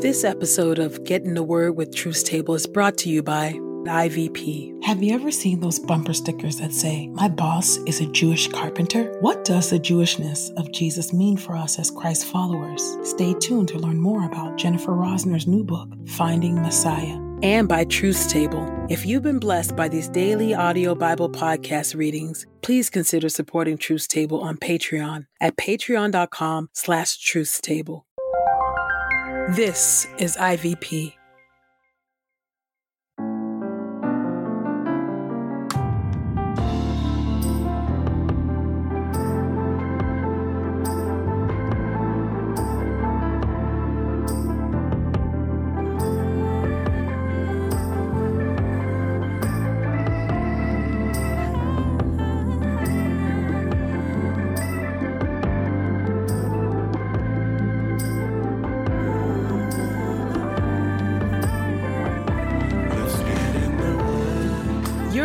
This episode of Get in the Word with Truth Table is brought to you by IVP. Have you ever seen those bumper stickers that say, My boss is a Jewish carpenter? What does the Jewishness of Jesus mean for us as Christ followers? Stay tuned to learn more about Jennifer Rosner's new book, Finding Messiah. And by Truth Table. If you've been blessed by these daily audio Bible podcast readings, please consider supporting Truth Table on Patreon at patreon.com slash truthstable. This is IVP.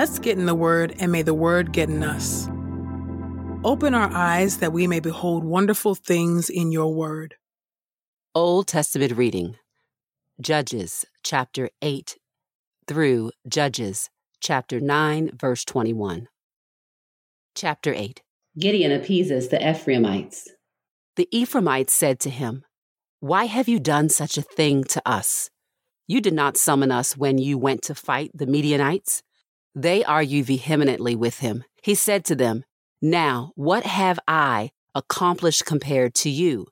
Let's get in the Word, and may the Word get in us. Open our eyes that we may behold wonderful things in your Word. Old Testament reading Judges chapter 8 through Judges chapter 9, verse 21. Chapter 8 Gideon appeases the Ephraimites. The Ephraimites said to him, Why have you done such a thing to us? You did not summon us when you went to fight the Midianites. They argued vehemently with him. He said to them, Now, what have I accomplished compared to you?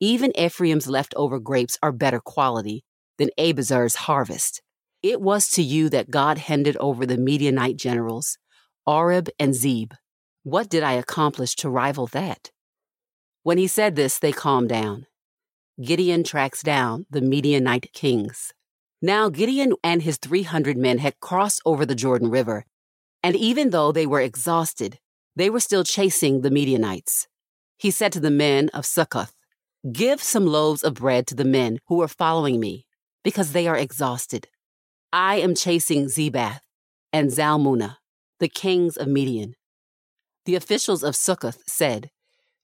Even Ephraim's leftover grapes are better quality than Abiezer's harvest. It was to you that God handed over the Midianite generals, Oreb and Zeb. What did I accomplish to rival that? When he said this, they calmed down. Gideon tracks down the Midianite kings. Now Gideon and his 300 men had crossed over the Jordan River, and even though they were exhausted, they were still chasing the Midianites. He said to the men of Succoth, Give some loaves of bread to the men who are following me, because they are exhausted. I am chasing Zebah and Zalmunna, the kings of Midian. The officials of Succoth said,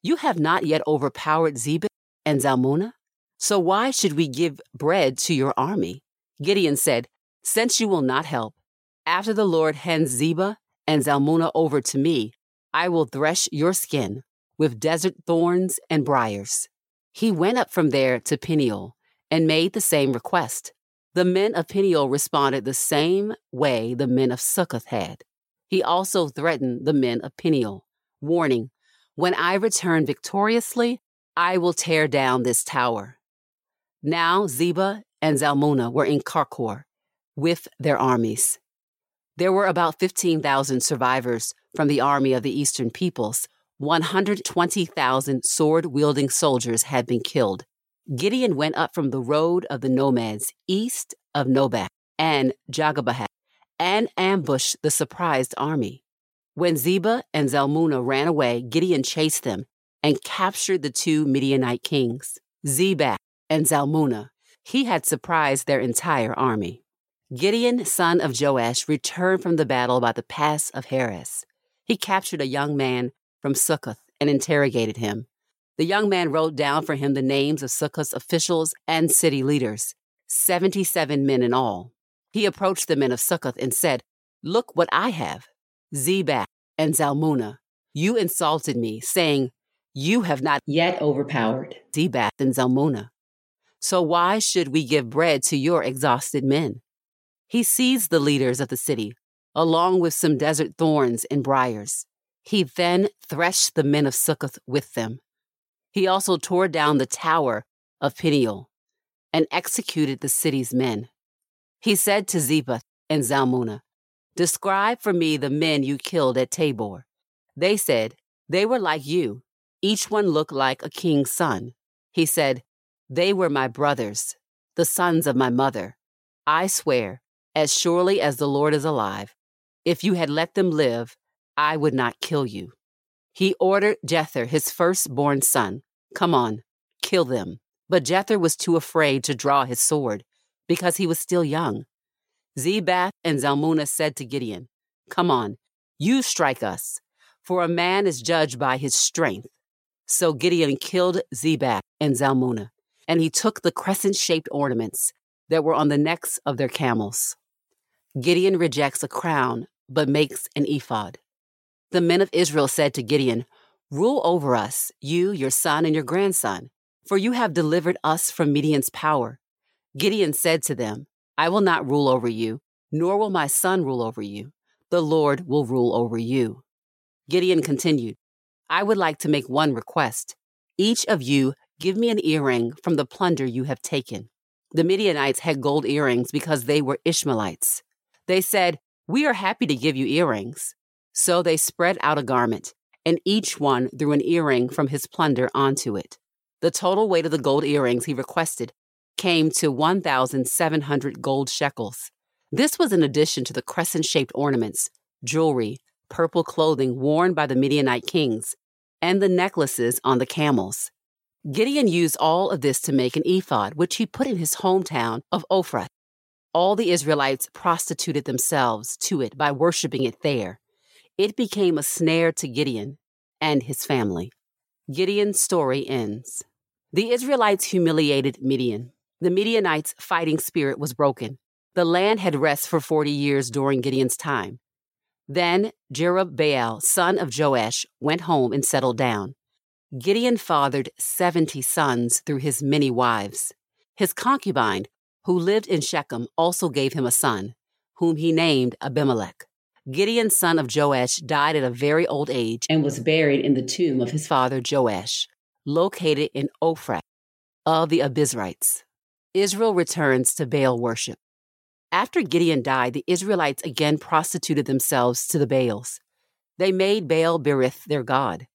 You have not yet overpowered Zebah and Zalmunna, so why should we give bread to your army? Gideon said, Since you will not help, after the Lord hands Zebah and Zalmunna over to me, I will thresh your skin with desert thorns and briars. He went up from there to Peniel and made the same request. The men of Peniel responded the same way the men of Succoth had. He also threatened the men of Peniel, warning, When I return victoriously, I will tear down this tower. Now Zebah and Zalmunna were in Karkor with their armies. There were about 15,000 survivors from the army of the eastern peoples. 120,000 sword wielding soldiers had been killed. Gideon went up from the road of the nomads east of Nobah and Jogbehah and ambushed the surprised army. When Zebah and Zalmunna ran away, Gideon chased them and captured the two Midianite kings, Zebah and Zalmunna. He had surprised their entire army. Gideon, son of Joash, returned from the battle by the pass of Heres. He captured a young man from Succoth and interrogated him. The young man wrote down for him the names of Succoth's officials and city leaders, 77 men in all. He approached the men of Succoth and said, Look what I have. Zebah and Zalmunna, you insulted me, saying, You have not yet overpowered Zebah and Zalmunna. So why should we give bread to your exhausted men? He seized the leaders of the city, along with some desert thorns and briars. He then threshed the men of Succoth with them. He also tore down the tower of Peniel and executed the city's men. He said to Zebah and Zalmunna, Describe for me the men you killed at Tabor. They said, They were like you. Each one looked like a king's son. He said, They were my brothers, the sons of my mother. I swear, as surely as the Lord is alive, if you had let them live, I would not kill you. He ordered Jether, his firstborn son, Come on, kill them. But Jether was too afraid to draw his sword because he was still young. Zebah and Zalmunna said to Gideon, Come on, you strike us, for a man is judged by his strength. So Gideon killed Zebah and Zalmunna, and he took the crescent shaped ornaments that were on the necks of their camels. Gideon rejects a crown, but makes an ephod. The men of Israel said to Gideon, Rule over us, you, your son, and your grandson, for you have delivered us from Midian's power. Gideon said to them, I will not rule over you, nor will my son rule over you. The Lord will rule over you. Gideon continued, I would like to make one request. Each of you give me an earring from the plunder you have taken. The Midianites had gold earrings because they were Ishmaelites. They said, We are happy to give you earrings. So they spread out a garment, and each one threw an earring from his plunder onto it. The total weight of the gold earrings he requested came to 1,700 gold shekels. This was in addition to the crescent shaped ornaments, jewelry, purple clothing worn by the Midianite kings, and the necklaces on the camels. Gideon used all of this to make an ephod, which he put in his hometown of Ophrah. All the Israelites prostituted themselves to it by worshiping it there. It became a snare to Gideon and his family. Gideon's story ends. The Israelites humiliated Midian. The Midianites' fighting spirit was broken. The land had rest for 40 years during Gideon's time. Then Jerubbaal, son of Joash, went home and settled down. Gideon fathered 70 sons through his many wives. His concubine, who lived in Shechem, also gave him a son, whom he named Abimelech. Gideon, son of Joash, died at a very old age and was buried in the tomb of his father Joash, located in Ophrah of the Abiezrites. Israel returns to Baal worship. After Gideon died, the Israelites again prostituted themselves to the Baals. They made Baal Berith their god.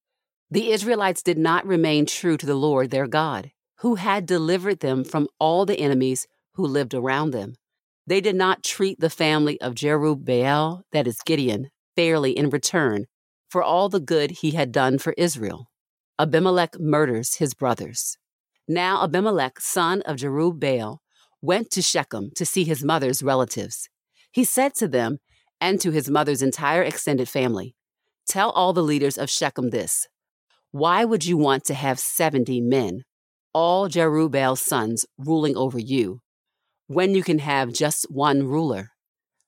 The Israelites did not remain true to the Lord their God, who had delivered them from all the enemies who lived around them. They did not treat the family of Jerubbaal, that is Gideon, fairly in return for all the good he had done for Israel. Abimelech murders his brothers. Now Abimelech, son of Jerubbaal, went to Shechem to see his mother's relatives. He said to them and to his mother's entire extended family, Tell all the leaders of Shechem this. Why would you want to have 70 men, all Jerubbaal's sons, ruling over you, when you can have just one ruler?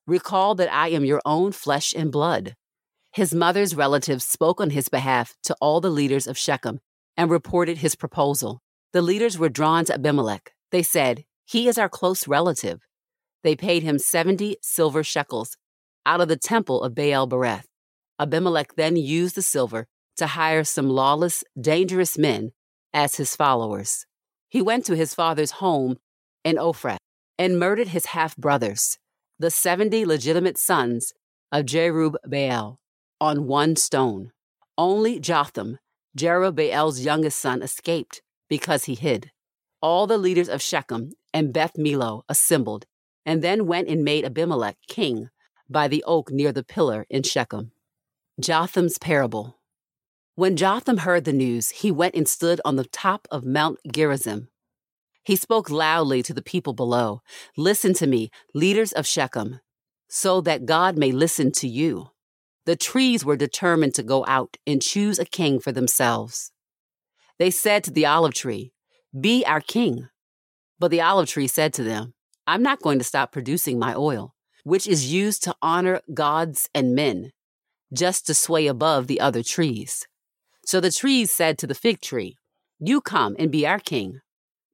Recall that I am your own flesh and blood. His mother's relatives spoke on his behalf to all the leaders of Shechem and reported his proposal. The leaders were drawn to Abimelech. They said, he is our close relative. They paid him 70 silver shekels out of the temple of Baal Berith. Abimelech then used the silver to hire some lawless, dangerous men as his followers. He went to his father's home in Ophrah and murdered his half brothers, the 70 legitimate sons of Jerub Baal, on one stone. Only Jotham, Jerubbaal's youngest son, escaped because he hid. All the leaders of Shechem and Beth Millo assembled, and then went and made Abimelech king by the oak near the pillar in Shechem. Jotham's parable. When Jotham heard the news, he went and stood on the top of Mount Gerizim. He spoke loudly to the people below Listen to me, leaders of Shechem, so that God may listen to you. The trees were determined to go out and choose a king for themselves. They said to the olive tree, Be our king. But the olive tree said to them, I'm not going to stop producing my oil, which is used to honor gods and men, just to sway above the other trees. So the trees said to the fig tree, You come and be our king.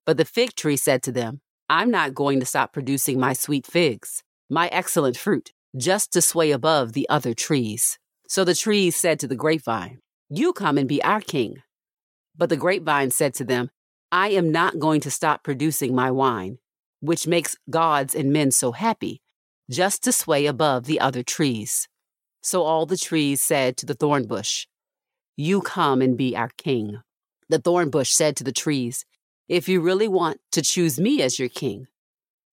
But the fig tree said to them, I'm not going to stop producing my sweet figs, my excellent fruit, just to sway above the other trees. So the trees said to the grapevine, You come and be our king. But the grapevine said to them, I am not going to stop producing my wine, which makes gods and men so happy, just to sway above the other trees. So all the trees said to the thorn bush, You come and be our king. The thorn bush said to the trees, If you really want to choose me as your king,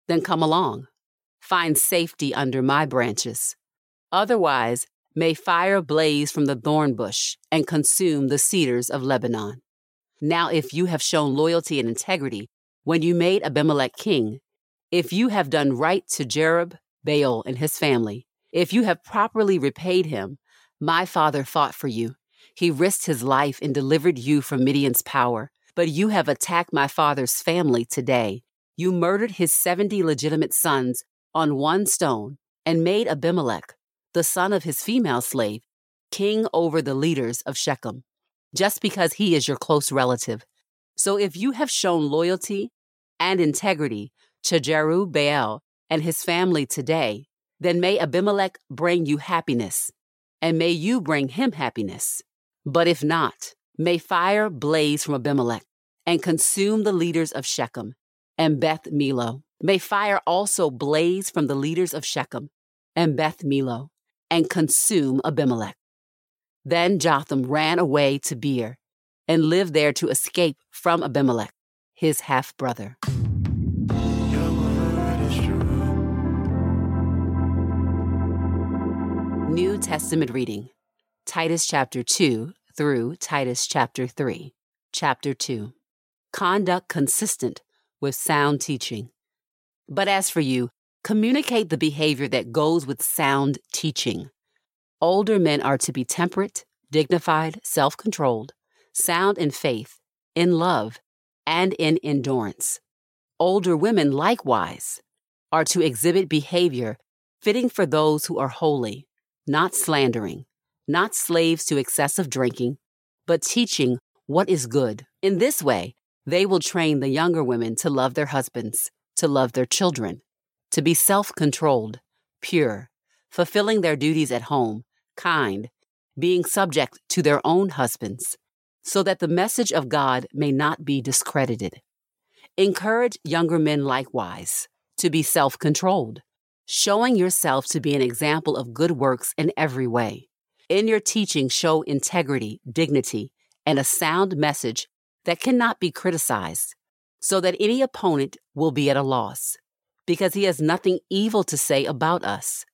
then come along. Find safety under my branches. Otherwise, may fire blaze from the thorn bush and consume the cedars of Lebanon. Now, if you have shown loyalty and integrity when you made Abimelech king, if you have done right to Jerub, Baal, and his family, if you have properly repaid him, my father fought for you. He risked his life and delivered you from Midian's power. But you have attacked my father's family today. You murdered his 70 legitimate sons on one stone and made Abimelech, the son of his female slave, king over the leaders of Shechem, just because he is your close relative. So if you have shown loyalty and integrity to Jerubbaal and his family today, then may Abimelech bring you happiness, and may you bring him happiness. But if not, may fire blaze from Abimelech and consume the leaders of Shechem and Beth Millo. May fire also blaze from the leaders of Shechem and Beth Millo and consume Abimelech. Then Jotham ran away to Beer and lived there to escape from Abimelech, his half brother. New Testament reading Titus chapter 2 through Titus chapter 3. Chapter 2 Conduct consistent with sound teaching. But as for you, communicate the behavior that goes with sound teaching. Older men are to be temperate, dignified, self controlled, sound in faith, in love, and in endurance. Older women, likewise, are to exhibit behavior fitting for those who are holy not slandering, not slaves to excessive drinking, but teaching what is good. In this way, they will train the younger women to love their husbands, to love their children, to be self controlled, pure, fulfilling their duties at home, kind, being subject to their own husbands, so that the message of God may not be discredited. Encourage younger men likewise to be self controlled showing yourself to be an example of good works in every way. In your teaching, show integrity, dignity, and a sound message that cannot be criticized, so that any opponent will be at a loss, because he has nothing evil to say about us.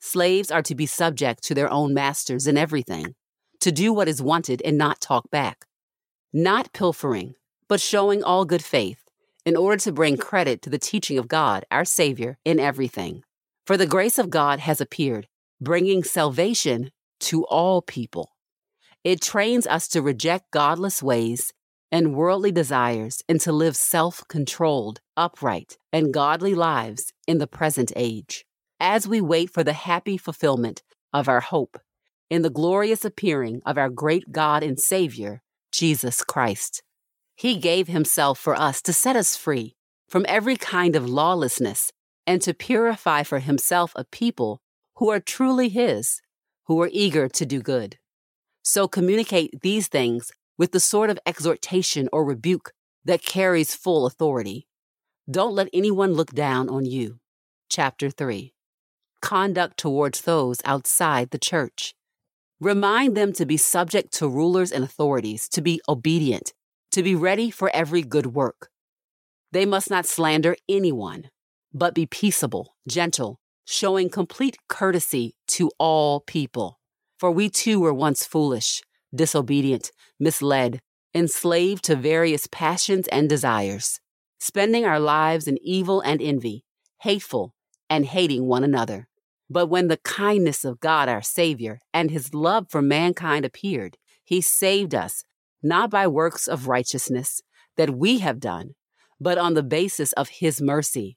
Slaves are to be subject to their own masters in everything, to do what is wanted and not talk back, not pilfering, but showing all good faith, in order to bring credit to the teaching of God, our Savior, in everything. For the grace of God has appeared, bringing salvation to all people. It trains us to reject godless ways and worldly desires and to live self controlled, upright, and godly lives in the present age. As we wait for the happy fulfillment of our hope in the glorious appearing of our great God and Savior, Jesus Christ. He gave Himself for us to set us free from every kind of lawlessness and to purify for himself a people who are truly his, who are eager to do good. So communicate these things with the sort of exhortation or rebuke that carries full authority. Don't let anyone look down on you. Chapter 3 Conduct towards those outside the church. Remind them to be subject to rulers and authorities, to be obedient, to be ready for every good work. They must not slander anyone but be peaceable, gentle, showing complete courtesy to all people. For we too were once foolish, disobedient, misled, enslaved to various passions and desires, spending our lives in evil and envy, hateful and hating one another. But when the kindness of God our Savior and his love for mankind appeared, he saved us, not by works of righteousness that we have done, but on the basis of his mercy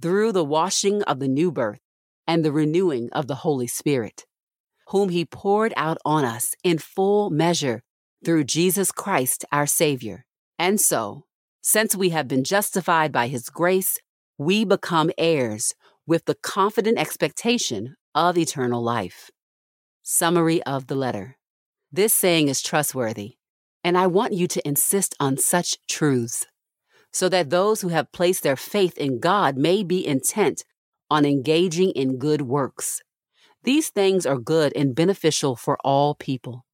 through the washing of the new birth and the renewing of the Holy Spirit, whom He poured out on us in full measure through Jesus Christ our Savior. And so, since we have been justified by His grace, we become heirs with the confident expectation of eternal life. Summary of the letter. This saying is trustworthy, and I want you to insist on such truths so that those who have placed their faith in God may be intent on engaging in good works. These things are good and beneficial for all people.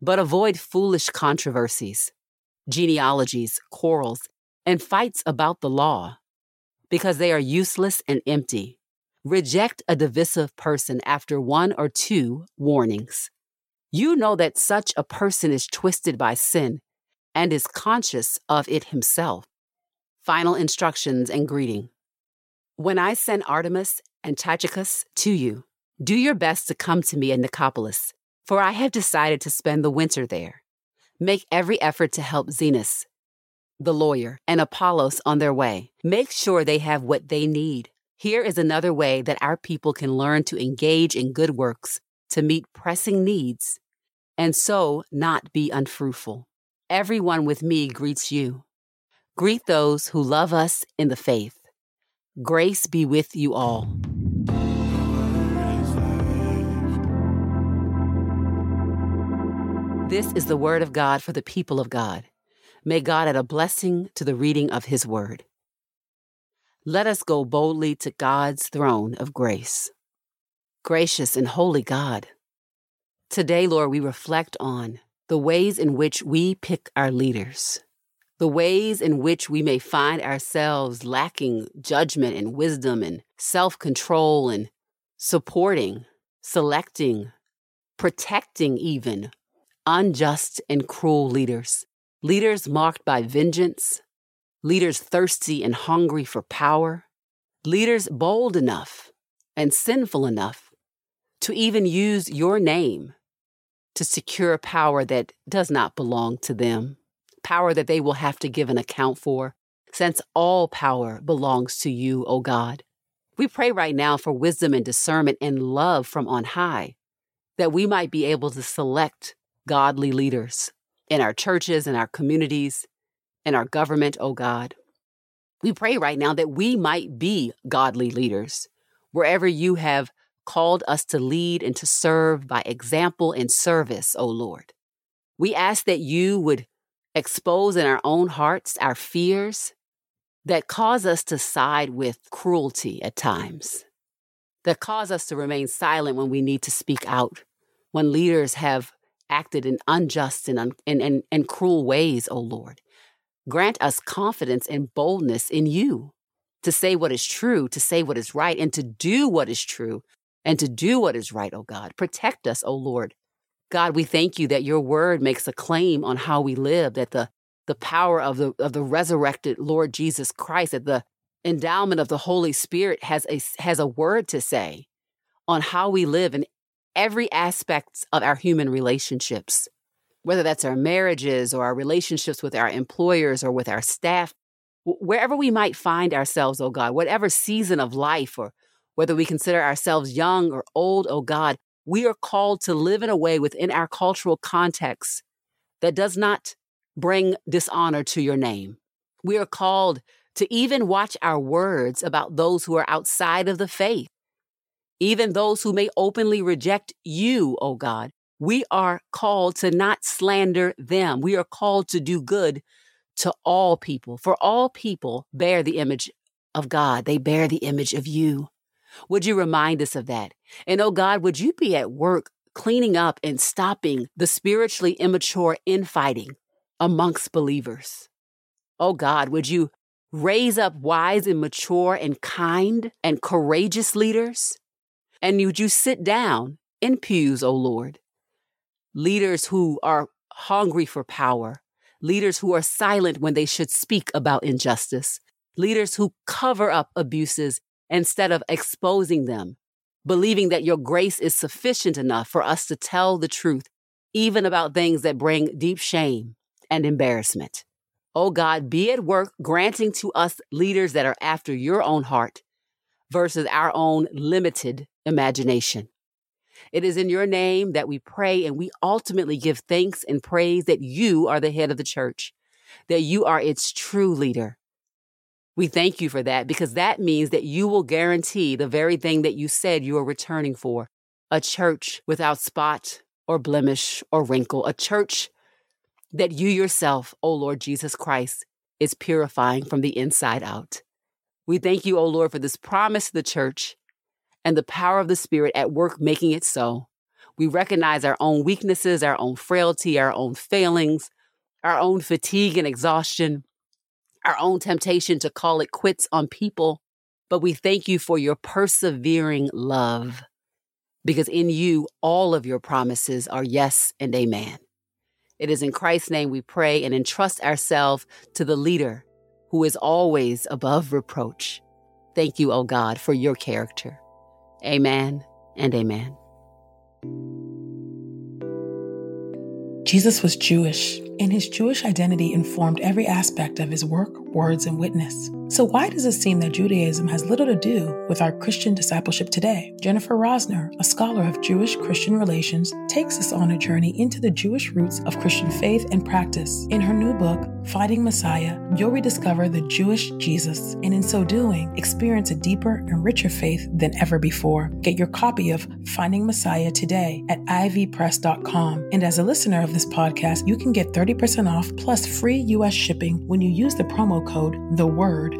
But avoid foolish controversies, genealogies, quarrels, and fights about the law, because they are useless and empty. Reject a divisive person after one or two warnings. You know that such a person is twisted by sin and is conscious of it himself. Final instructions and greeting. When I send Artemas and Tychicus to you, do your best to come to me in Nicopolis, for I have decided to spend the winter there. Make every effort to help Zenas, the lawyer, and Apollos on their way. Make sure they have what they need. Here is another way that our people can learn to engage in good works to meet pressing needs and so not be unfruitful. Everyone with me greets you. Greet those who love us in the faith. Grace be with you all. This is the word of God for the people of God. May God add a blessing to the reading of his word. Let us go boldly to God's throne of grace. Gracious and holy God, today, Lord, we reflect on the ways in which we pick our leaders, the ways in which we may find ourselves lacking judgment and wisdom and self control and supporting, selecting, protecting even unjust and cruel leaders, leaders marked by vengeance, leaders thirsty and hungry for power, leaders bold enough and sinful enough to even use your name to secure power that does not belong to them, power that they will have to give an account for, since all power belongs to you, O God. We pray right now for wisdom and discernment and love from on high, that we might be able to select godly leaders in our churches, in our communities, in our government, O God. We pray right now that we might be godly leaders wherever you have called us to lead and to serve by example and service, O Lord. We ask that you would expose in our own hearts our fears that cause us to side with cruelty at times, that cause us to remain silent when we need to speak out, when leaders have acted in unjust and, un- and, and, and cruel ways, O Lord. Grant us confidence and boldness in you to say what is true, to say what is right, and to do what is true, and to do what is right, O God. Protect us, O Lord. God, we thank you that your word makes a claim on how we live, that the, the power of the, of the resurrected Lord Jesus Christ, that the endowment of the Holy Spirit has a, has a word to say on how we live in every aspect of our human relationships, whether that's our marriages or our relationships with our employers or with our staff, wherever we might find ourselves, oh God, whatever season of life or whether we consider ourselves young or old, oh God, we are called to live in a way within our cultural context that does not bring dishonor to your name. We are called to even watch our words about those who are outside of the faith even those who may openly reject you, O God. We are called to not slander them. We are called to do good to all people, for all people bear the image of God. They bear the image of you. Would you remind us of that? And oh God, would you be at work cleaning up and stopping the spiritually immature infighting amongst believers? Oh God, would you raise up wise and mature and kind and courageous leaders? And would you sit down in pews, O Lord? Leaders who are hungry for power, leaders who are silent when they should speak about injustice, leaders who cover up abuses instead of exposing them, believing that your grace is sufficient enough for us to tell the truth, even about things that bring deep shame and embarrassment. Oh God, be at work granting to us leaders that are after your own heart versus our own limited imagination. It is in your name that we pray and we ultimately give thanks and praise that you are the head of the church, that you are its true leader. We thank you for that because that means that you will guarantee the very thing that you said you are returning for a church without spot or blemish or wrinkle, a church that you yourself, O Lord Jesus Christ, is purifying from the inside out. We thank you, O Lord, for this promise to the church and the power of the Spirit at work making it so. We recognize our own weaknesses, our own frailty, our own failings, our own fatigue and exhaustion, our own temptation to call it quits on people. But we thank you for your persevering love because in you, all of your promises are yes and amen. It is in Christ's name we pray and entrust ourselves to the leader who is always above reproach. Thank you, O God, for your character. Amen and amen. Jesus was Jewish, and his Jewish identity informed every aspect of his work, words, and witness. So, why does it seem that Judaism has little to do with our Christian discipleship today? Jennifer Rosner, a scholar of Jewish Christian relations, takes us on a journey into the Jewish roots of Christian faith and practice. In her new book, Finding Messiah, you'll rediscover the Jewish Jesus, and in so doing, experience a deeper and richer faith than ever before. Get your copy of Finding Messiah today at ivpress.com. And as a listener of this podcast, you can get 30% off plus free U.S. shipping when you use the promo code The Word